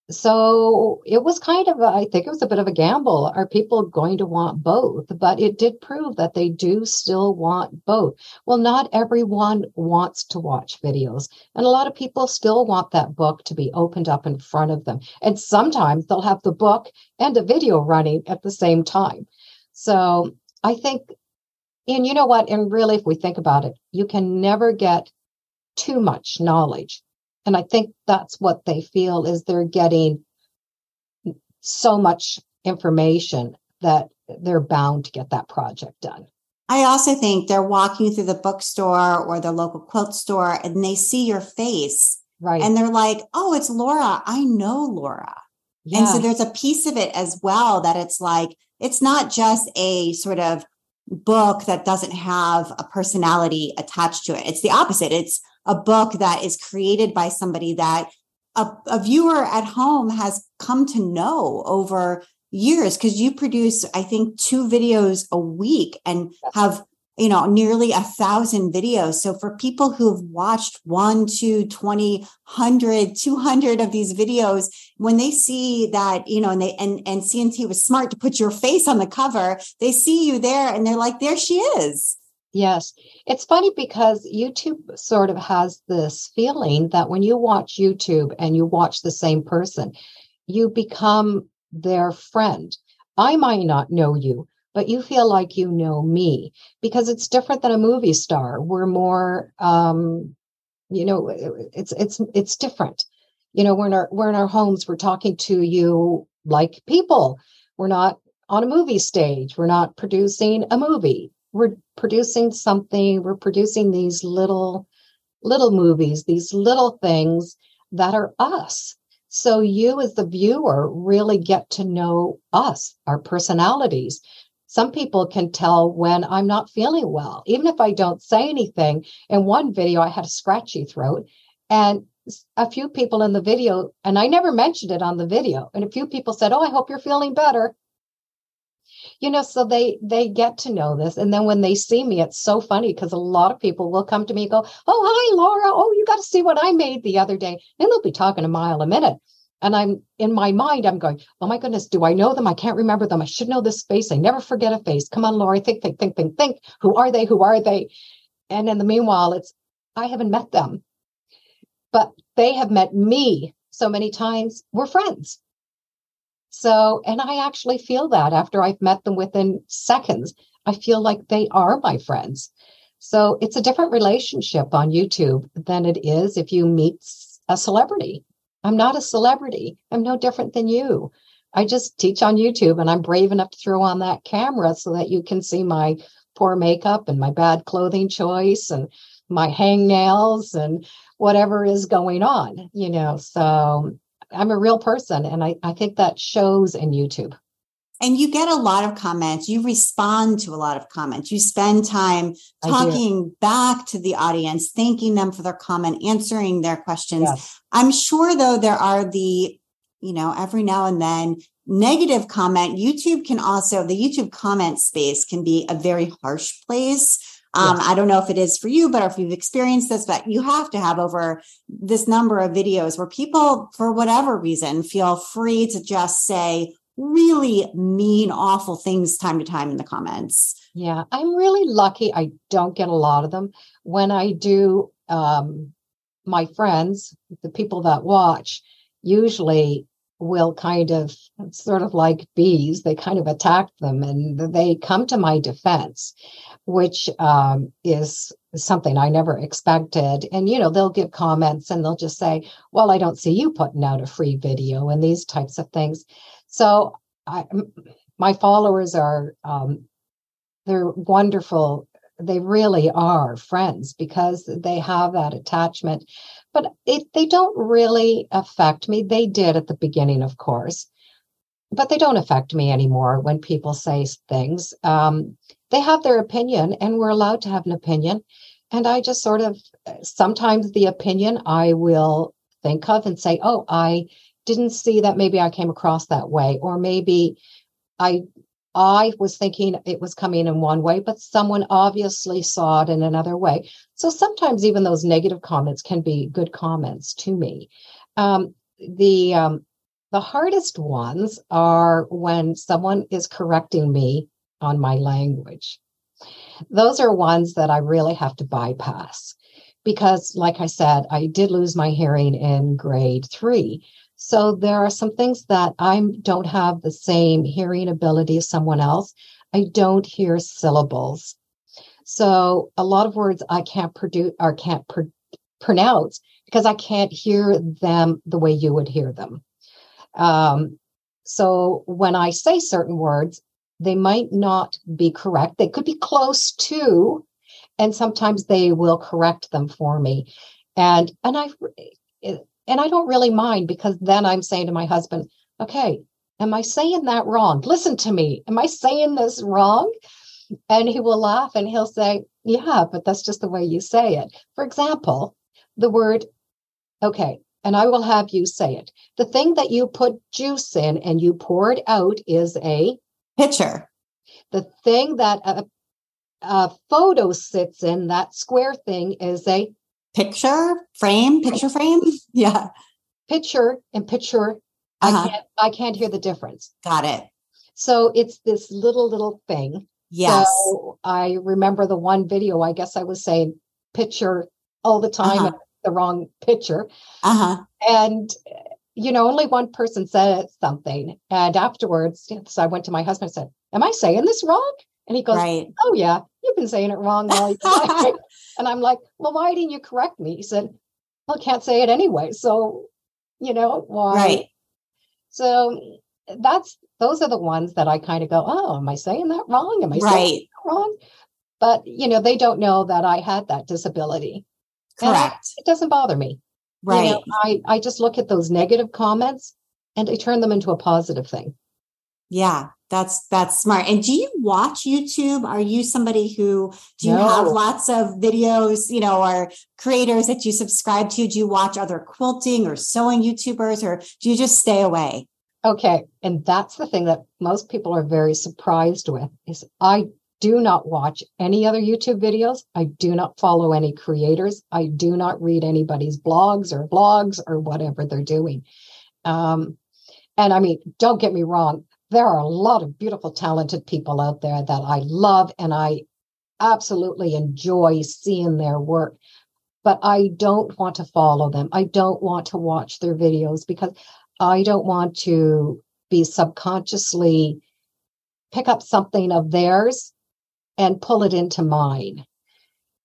so it was kind of a, I think it was a bit of a gamble. Are people going to want both? But it did prove that they do still want both. Well not everyone wants to watch videos and a lot of people still want that book to be opened up in front of them. And sometimes they'll have the book and a video running at the same time. So i think and you know what? And really if we think about it you can never get too much knowledge and I think that's what they feel is they're getting so much information that they're bound to get that project done. I also think they're walking through the bookstore or the local quilt store and they see your face. Right. And they're like, oh, it's Laura. I know Laura. Yeah. And so there's a piece of it as well that it's like, it's not just a sort of book that doesn't have a personality attached to it. It's the opposite. It's a book that is created by somebody that a, a viewer at home has come to know over years because you produce i think two videos a week and have you know nearly a thousand videos. So for people who've watched one two 20 100 200 of these videos when they see that you know and they and and C&T was smart to put your face on the cover they see you there and they're like there she is Yes. It's funny because YouTube sort of has this feeling that when you watch YouTube and you watch the same person, you become their friend. I might not know you, but you feel like you know me because it's different than a movie star. We're more, um, you know, it's it's it's different. You know, we're in our we're in our homes. We're talking to you like people. We're not on a movie stage. We're not producing a movie we're producing something we're producing these little little movies these little things that are us. So you as the viewer really get to know us our personalities. Some people can tell when i'm not feeling well. Even if i don't say anything in one video i had a scratchy throat and a few people in the video and i never mentioned it on the video and a few people said oh i hope you're feeling better you know so they they get to know this. And then when they see me it's so funny because a lot of people will come to me and go oh hi laura. Oh you got to see what i made the other day. And they'll be talking a mile a minute. And i'm in my mind i'm going oh my goodness do i know them? I can't remember them. I should know this face. I never forget a face. Come on laura think think think think think. Who are they? Who are they? And in the meanwhile it's i haven't met them. But they have met me so many times we're friends so, and I actually feel that after I've met them within seconds, I feel like they are my friends. So it's a different relationship on YouTube than it is if you meet a celebrity. I'm not a celebrity. I'm no different than you. I just teach on YouTube and I'm brave enough to throw on that camera so that you can see my poor makeup and my bad clothing choice and my hangnails and whatever is going on, you know. So I'm a real person and I, I think that shows in YouTube. And you get a lot of comments. You respond to a lot of comments. You spend time talking back to the audience, thanking them for their comment, answering their questions. Yes. I'm sure, though, there are the, you know, every now and then negative comment. YouTube can also, the YouTube comment space can be a very harsh place. Um, yes. I don't know if it is for you, but if you've experienced this, but you have to have over this number of videos where people, for whatever reason, feel free to just say really mean, awful things time to time in the comments. Yeah, I'm really lucky. I don't get a lot of them. When I do, um, my friends, the people that watch, usually will kind of sort of like bees they kind of attack them and they come to my defense which um, is something i never expected. And you know they'll give comments and they'll just say well i don't see you putting out a free video and these types of things. So I, my followers are um, they're wonderful. They really are friends because they have that attachment but it, they don't really affect me. They did at the beginning, of course, but they don't affect me anymore when people say things. Um, they have their opinion, and we're allowed to have an opinion. And I just sort of sometimes the opinion I will think of and say, oh, I didn't see that. Maybe I came across that way, or maybe I I was thinking it was coming in one way, but someone obviously saw it in another way. So sometimes even those negative comments can be good comments to me. Um, the um, the hardest ones are when someone is correcting me on my language. Those are ones that I really have to bypass because, like I said, I did lose my hearing in grade three. So there are some things that I don't have the same hearing ability as someone else. I don't hear syllables. So a lot of words I can't produce or can't pr- pronounce because I can't hear them the way you would hear them. Um, so when I say certain words, they might not be correct. They could be close to, and sometimes they will correct them for me. And and I and I don't really mind because then I'm saying to my husband, okay, am I saying that wrong? Listen to me. Am I saying this wrong? And he will laugh and he'll say, yeah, but that's just the way you say it. For example, the word, okay, and I will have you say it. The thing that you put juice in and you pour it out is a pitcher. The thing that a, a photo sits in, that square thing, is a picture frame, picture frame. Yeah. Picture and picture. Uh-huh. I can't I can't hear the difference. Got it. So it's this little little thing. Yes. So I remember the one video, I guess I was saying picture all the time, uh-huh. the wrong picture. Uh-huh. And you know, only one person said something. And afterwards, so I went to my husband and said, Am I saying this wrong? And he goes, right. Oh yeah, you've been saying it wrong all your and I'm like, well, why didn't you correct me? He said, well, I can't say it anyway. So, you know, why? Right. So that's those are the ones that I kind of go, oh, am I saying that wrong? Am I right. saying wrong? But you know, they don't know that I had that disability. Correct. it doesn't bother me. Right. You know, I, I just look at those negative comments and I turn them into a positive thing. Yeah, that's that's smart. And do you watch YouTube? Are you somebody who do you no. have lots of videos, you know, or creators that you subscribe to? Do you watch other quilting or sewing YouTubers or do you just stay away? Okay. And that's the thing that most people are very surprised with is I do not watch any other YouTube videos. I do not follow any creators. I do not read anybody's blogs or blogs or whatever they're doing. Um, and I mean, don't get me wrong there are a lot of beautiful, talented people out there that I love and I absolutely enjoy seeing their work. But I don't want to follow them. I don't want to watch their videos because I don't want to be subconsciously pick up something of theirs and pull it into mine.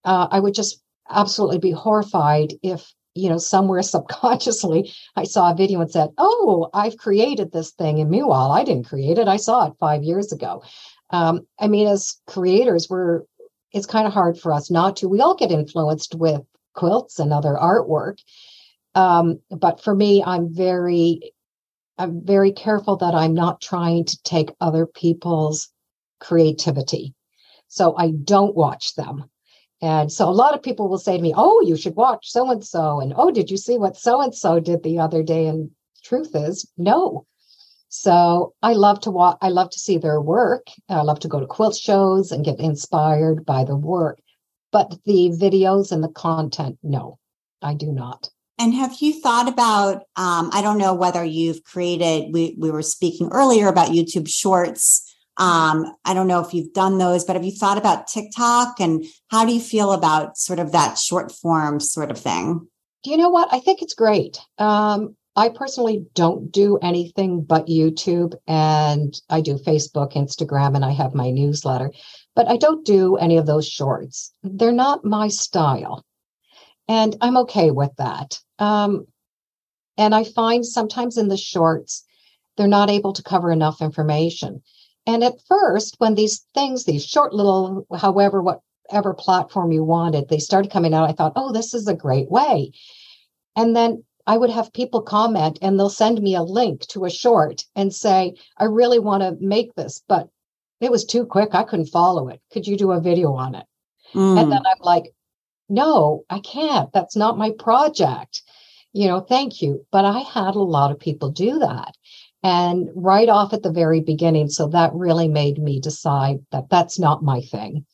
uh, I would just absolutely be horrified if you know somewhere subconsciously I saw a video and said, "Oh, I've created this thing," and meanwhile I didn't create it. I saw it five years ago. Um, I mean, as creators, we're it's kind of hard for us not to. We all get influenced with quilts and other artwork. Um, but for me, I'm very, I'm very careful that I'm not trying to take other people's creativity. So I don't watch them. And so a lot of people will say to me, Oh, you should watch so and so. And oh, did you see what so and so did the other day? And truth is, no. So I love to watch, I love to see their work. I love to go to quilt shows and get inspired by the work. But the videos and the content, no, I do not. And have you thought about? Um, I don't know whether you've created. We we were speaking earlier about YouTube Shorts. Um, I don't know if you've done those, but have you thought about TikTok and how do you feel about sort of that short form sort of thing? Do you know what? I think it's great. Um, I personally don't do anything but YouTube and I do Facebook, Instagram, and I have my newsletter, but I don't do any of those shorts. They're not my style. And I'm okay with that. Um, and I find sometimes in the shorts, they're not able to cover enough information. And at first, when these things, these short little, however, whatever platform you wanted, they started coming out, I thought, oh, this is a great way. And then I would have people comment and they'll send me a link to a short and say, I really want to make this, but it was too quick. I couldn't follow it. Could you do a video on it? Mm. And then I'm like, no, I can't. That's not my project. You know, thank you. But I had a lot of people do that. And right off at the very beginning. So that really made me decide that that's not my thing.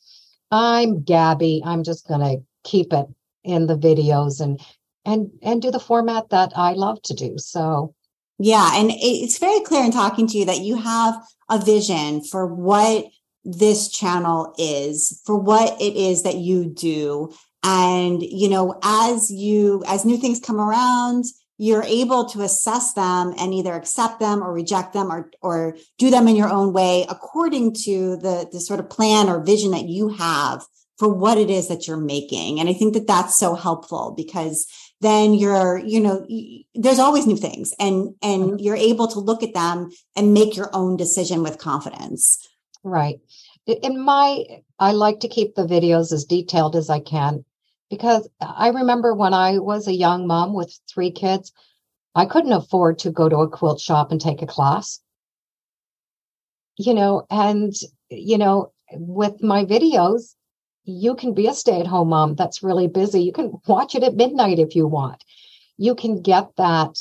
I'm Gabby. I'm just going to keep it in the videos and and and do the format that I love to do. So yeah, and it's very clear in talking to you that you have a vision for what this channel is, for what it is that you do. And, you know, as you, as new things come around, you're able to assess them and either accept them or reject them or, or do them in your own way according to the, the sort of plan or vision that you have for what it is that you're making. And I think that that's so helpful because then you're you know there's always new things and and mm-hmm. you're able to look at them and make your own decision with confidence right in my i like to keep the videos as detailed as i can because i remember when i was a young mom with three kids i couldn't afford to go to a quilt shop and take a class you know and you know with my videos you can be a stay at home mom that's really busy. You can watch it at midnight if you want. You can get that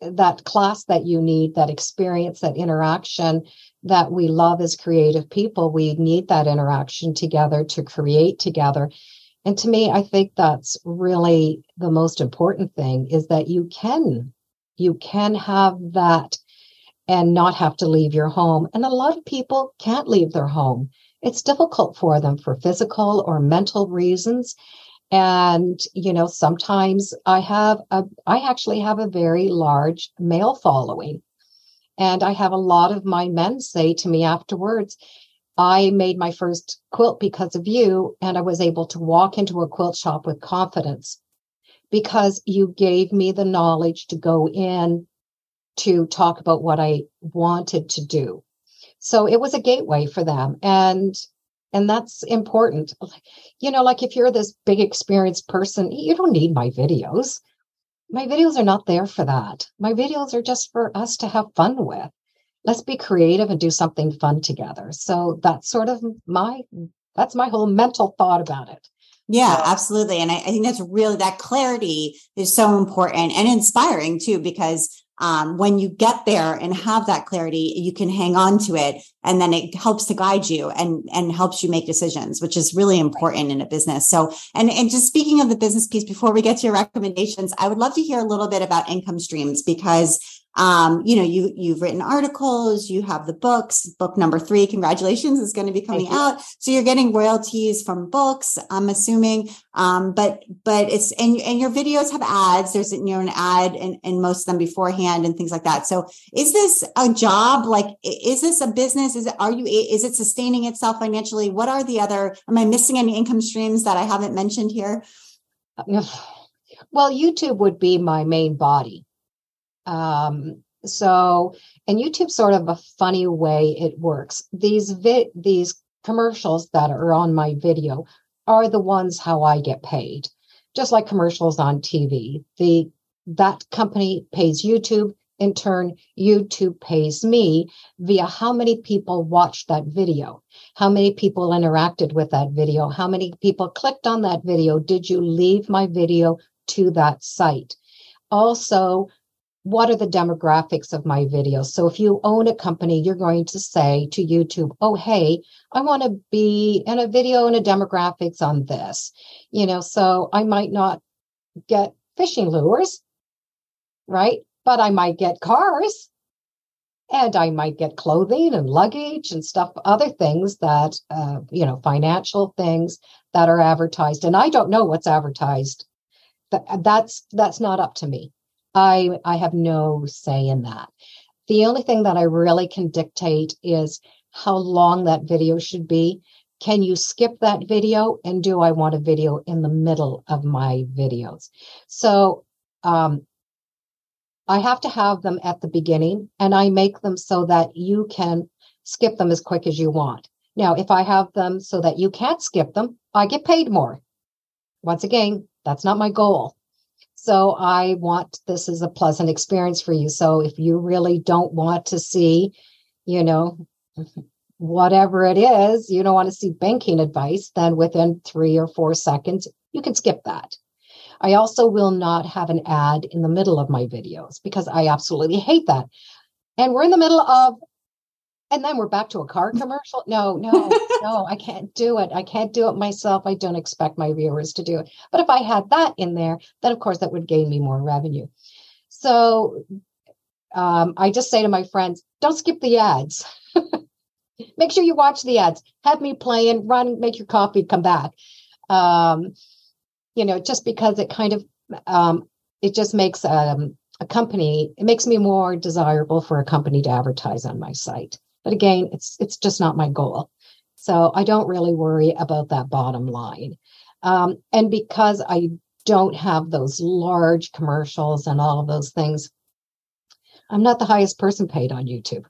that class that you need, that experience, that interaction that we love as creative people. We need that interaction together to create together. And to me, I think that's really the most important thing is that you can you can have that and not have to leave your home. And a lot of people can't leave their home. It's difficult for them for physical or mental reasons. And you know sometimes i have a i actually have a very large male following. And i have a lot of my men say to me afterwards i made my first quilt because of you and i was able to walk into a quilt shop with confidence because you gave me the knowledge to go in to talk about what i wanted to do. So it was a gateway for them and and that's important. You know like if you're this big experienced person you don't need my videos. My videos are not there for that. My videos are just for us to have fun with let's be creative and do something fun together so that's sort of my that's my whole mental thought about it yeah, absolutely. And I, I, think that's really that clarity is so important and inspiring too, because um, when you get there and have that clarity, you can hang on to it, and then it helps to guide you and and helps you make decisions, which is really important in a business. So, and and just speaking of the business piece, before we get to your recommendations, I would love to hear a little bit about income streams because um, you know, you you've written articles, you have the books. Book number three, congratulations, is going to be coming out. So you're getting royalties from books. I'm assuming, um, but but it's and and your videos have ads. There's you know an ad and in most of them beforehand and things like that. So is this a job? Like, is this a business? Is it are you is it sustaining itself financially? What are the other? Am I missing any income streams that I haven't mentioned here? Well, YouTube would be my main body. Um, so, and YouTube sort of a funny way it works. These vi- these commercials that are on my video are the ones how I get paid, just like commercials on TV. The that company pays YouTube. In turn, YouTube pays me via how many people watched that video, how many people interacted with that video, how many people clicked on that video. Did you leave my video to that site? Also, what are the demographics of my videos? So if you own a company, you're going to say to YouTube, oh, hey, I want to be in a video and a demographics on this. You know, so I might not get fishing lures, right? But I might get cars and I might get clothing and luggage and stuff, other things that, uh, you know, financial things that are advertised. And I don't know what's advertised. That's that's not up to me. I I have no say in that. The only thing that I really can dictate is how long that video should be. Can you skip that video? And do I want a video in the middle of my videos? So um, I have to have them at the beginning and I make them so that you can skip them as quick as you want. Now, if I have them so that you can't skip them, I get paid more. Once again, that's not my goal. So I want this as a pleasant experience for you. So if you really don't want to see, you know, whatever it is, you don't want to see banking advice, then within three or four seconds, you can skip that. I also will not have an ad in the middle of my videos because I absolutely hate that. And we're in the middle of and then we're back to a car commercial. No, no, no, I can't do it. I can't do it myself. I don't expect my viewers to do it. But if I had that in there, then of course that would gain me more revenue. So um, I just say to my friends, don't skip the ads. make sure you watch the ads. Have me playing, run, make your coffee, come back. Um, you know, just because it kind of um, it just makes um, a company, it makes me more desirable for a company to advertise on my site. But again, it's it's just not my goal. So I don't really worry about that bottom line. Um, and because I don't have those large commercials and all of those things, I'm not the highest person paid on YouTube.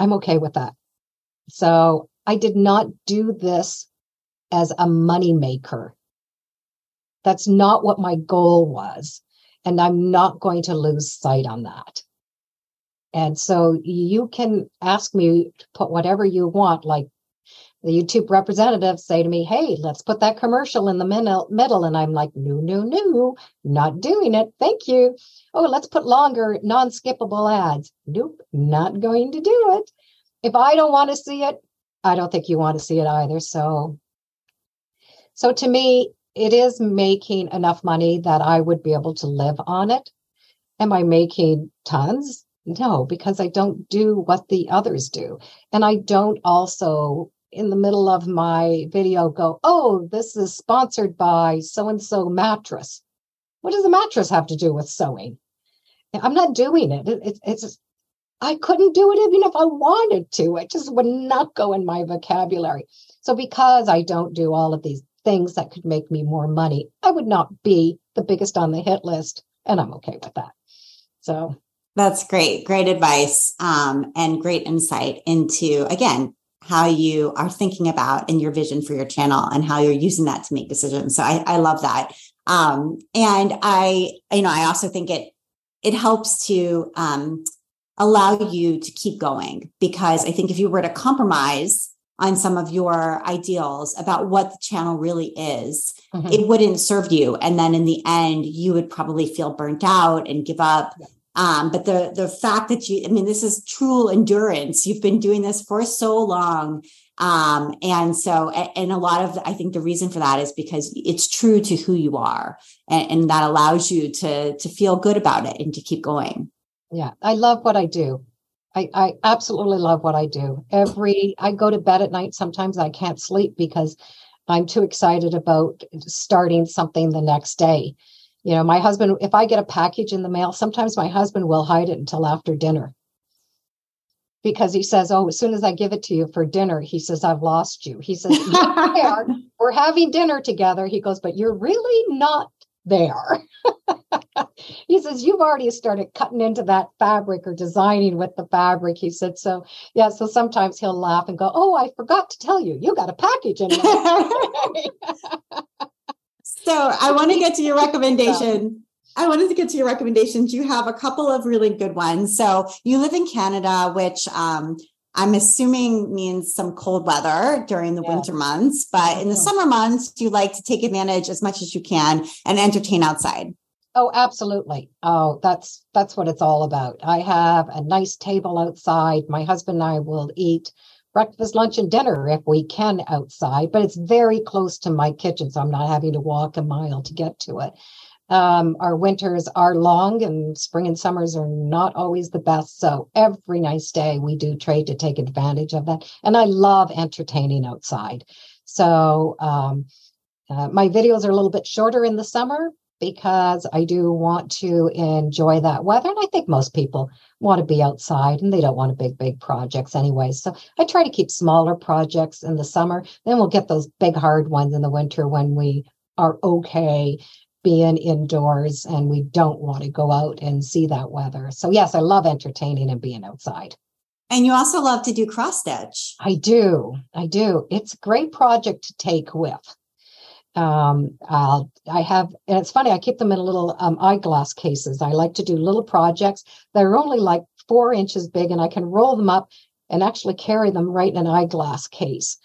I'm okay with that. So I did not do this as a money maker. That's not what my goal was. And I'm not going to lose sight on that. And so you can ask me to put whatever you want, like the YouTube representatives say to me, Hey, let's put that commercial in the middle. And I'm like, No, no, no, not doing it. Thank you. Oh, let's put longer, non skippable ads. Nope, not going to do it. If I don't want to see it, I don't think you want to see it either. So, so to me, it is making enough money that I would be able to live on it. Am I making tons? No, because I don't do what the others do. And I don't also, in the middle of my video, go, oh, this is sponsored by so and so mattress. What does a mattress have to do with sewing? I'm not doing it. it, it it's just, I couldn't do it even if I wanted to. It just would not go in my vocabulary. So, because I don't do all of these things that could make me more money, I would not be the biggest on the hit list. And I'm okay with that. So, that's great. Great advice um, and great insight into, again, how you are thinking about and your vision for your channel and how you're using that to make decisions. So I, I love that. Um, and I, you know, I also think it, it helps to um, allow you to keep going because I think if you were to compromise on some of your ideals about what the channel really is, mm-hmm. it wouldn't serve you. And then in the end, you would probably feel burnt out and give up. Yeah. Um, but the the fact that you, I mean, this is true endurance. You've been doing this for so long. Um, and so, and a lot of, I think the reason for that is because it's true to who you are, and, and that allows you to to feel good about it and to keep going. Yeah. I love what I do. I, I absolutely love what I do. Every I go to bed at night. Sometimes I can't sleep because I'm too excited about starting something the next day. You know, my husband, if I get a package in the mail, sometimes my husband will hide it until after dinner because he says, Oh, as soon as I give it to you for dinner, he says, I've lost you. He says, We're having dinner together. He goes, But you're really not there. he says, You've already started cutting into that fabric or designing with the fabric. He said, So, yeah, so sometimes he'll laugh and go, Oh, I forgot to tell you, you got a package in there. so I want to get to your recommendation. I wanted to get to your recommendations. You have a couple of really good ones. So you live in Canada, which um, I'm assuming means some cold weather during the yeah. winter months, but in the summer months, you like to take advantage as much as you can and entertain outside. Oh, absolutely. Oh, that's that's what it's all about. I have a nice table outside. My husband and I will eat breakfast, lunch, and dinner if we can outside, but it's very close to my kitchen, so I'm not having to walk a mile to get to it. Um, our winters are long and spring and summers are not always the best. So every nice day we do trade to take advantage of that. And I love entertaining outside. So um, uh, my videos are a little bit shorter in the summer because I do want to enjoy that weather. And I think most people want to be outside and they don't want a big, big projects anyway. So I try to keep smaller projects in the summer. Then we'll get those big, hard ones in the winter when we are okay being indoors and we don't want to go out and see that weather. So, yes, I love entertaining and being outside. And you also love to do cross stitch. I do. I do. It's a great project to take with. Um, I'll, I have, and it's funny, I keep them in little um, eyeglass cases. I like to do little projects that are only like four inches big, and I can roll them up and actually carry them right in an eyeglass case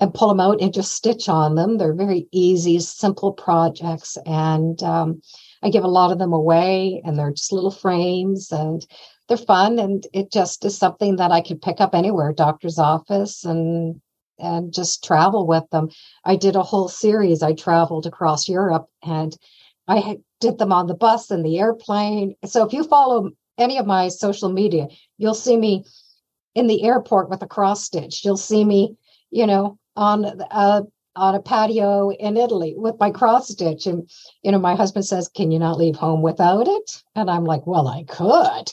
and pull them out and just stitch on them. They're very easy, simple projects. And um, I give a lot of them away, and they're just little frames and they're fun. And it just is something that I could pick up anywhere, doctor's office, and and just travel with them. I did a whole series. I traveled across Europe and I did them on the bus and the airplane. So if you follow any of my social media, you'll see me in the airport with a cross stitch. You'll see me, you know, on a uh, on a patio in Italy with my cross stitch. And, you know, my husband says, Can you not leave home without it? And I'm like, Well, I could,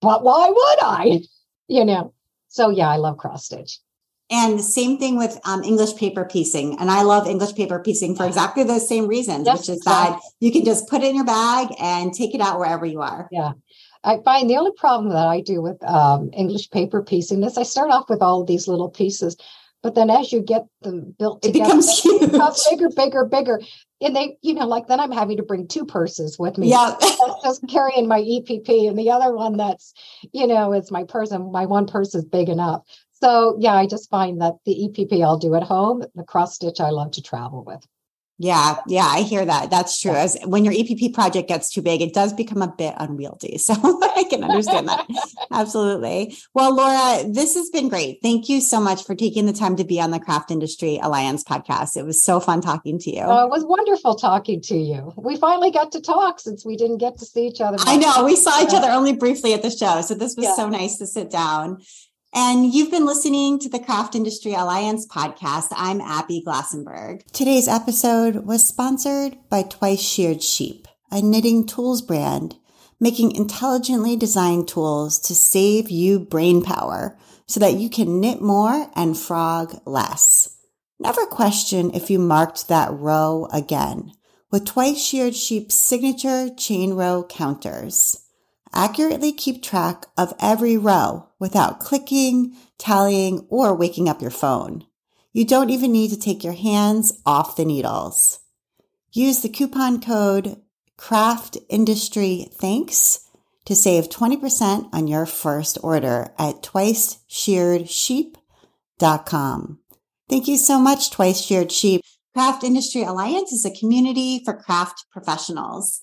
but why would I? You know, so yeah, I love cross stitch. And the same thing with um, English paper piecing. And I love English paper piecing for exactly those same reasons, yes, which is that you can just put it in your bag and take it out wherever you are. Yeah. I find the only problem that I do with um, English paper piecing is I start off with all of these little pieces, but then as you get them built together, it becomes huge. It becomes bigger, bigger, bigger. And they, you know, like then I'm having to bring two purses with me. Yeah. just carrying my EPP and the other one that's, you know, it's my purse, and My one purse is big enough. So yeah, I just find that the EPP I'll do at home. The cross stitch I love to travel with. Yeah, yeah, I hear that. That's true. As when your EPP project gets too big, it does become a bit unwieldy. So I can understand that. Absolutely. Well, Laura, this has been great. Thank you so much for taking the time to be on the Craft Industry Alliance podcast. It was so fun talking to you. Oh, it was wonderful talking to you. We finally got to talk since we didn't get to see each other. I know. We saw each other only briefly at the show. So this was yeah. so nice to sit down. And you've been listening to the Craft Industry Alliance podcast. I'm Abby Glassenberg. Today's episode was sponsored by Twice Sheared Sheep, a knitting tools brand making intelligently designed tools to save you brain power so that you can knit more and frog less. Never question if you marked that row again with Twice Sheared Sheep's signature chain row counters accurately keep track of every row without clicking, tallying, or waking up your phone. You don't even need to take your hands off the needles. Use the coupon code Craft Industry Thanks to save 20% on your first order at twiceshearedsheep.com. Thank you so much, Twice Sheared Sheep. Craft Industry Alliance is a community for craft professionals.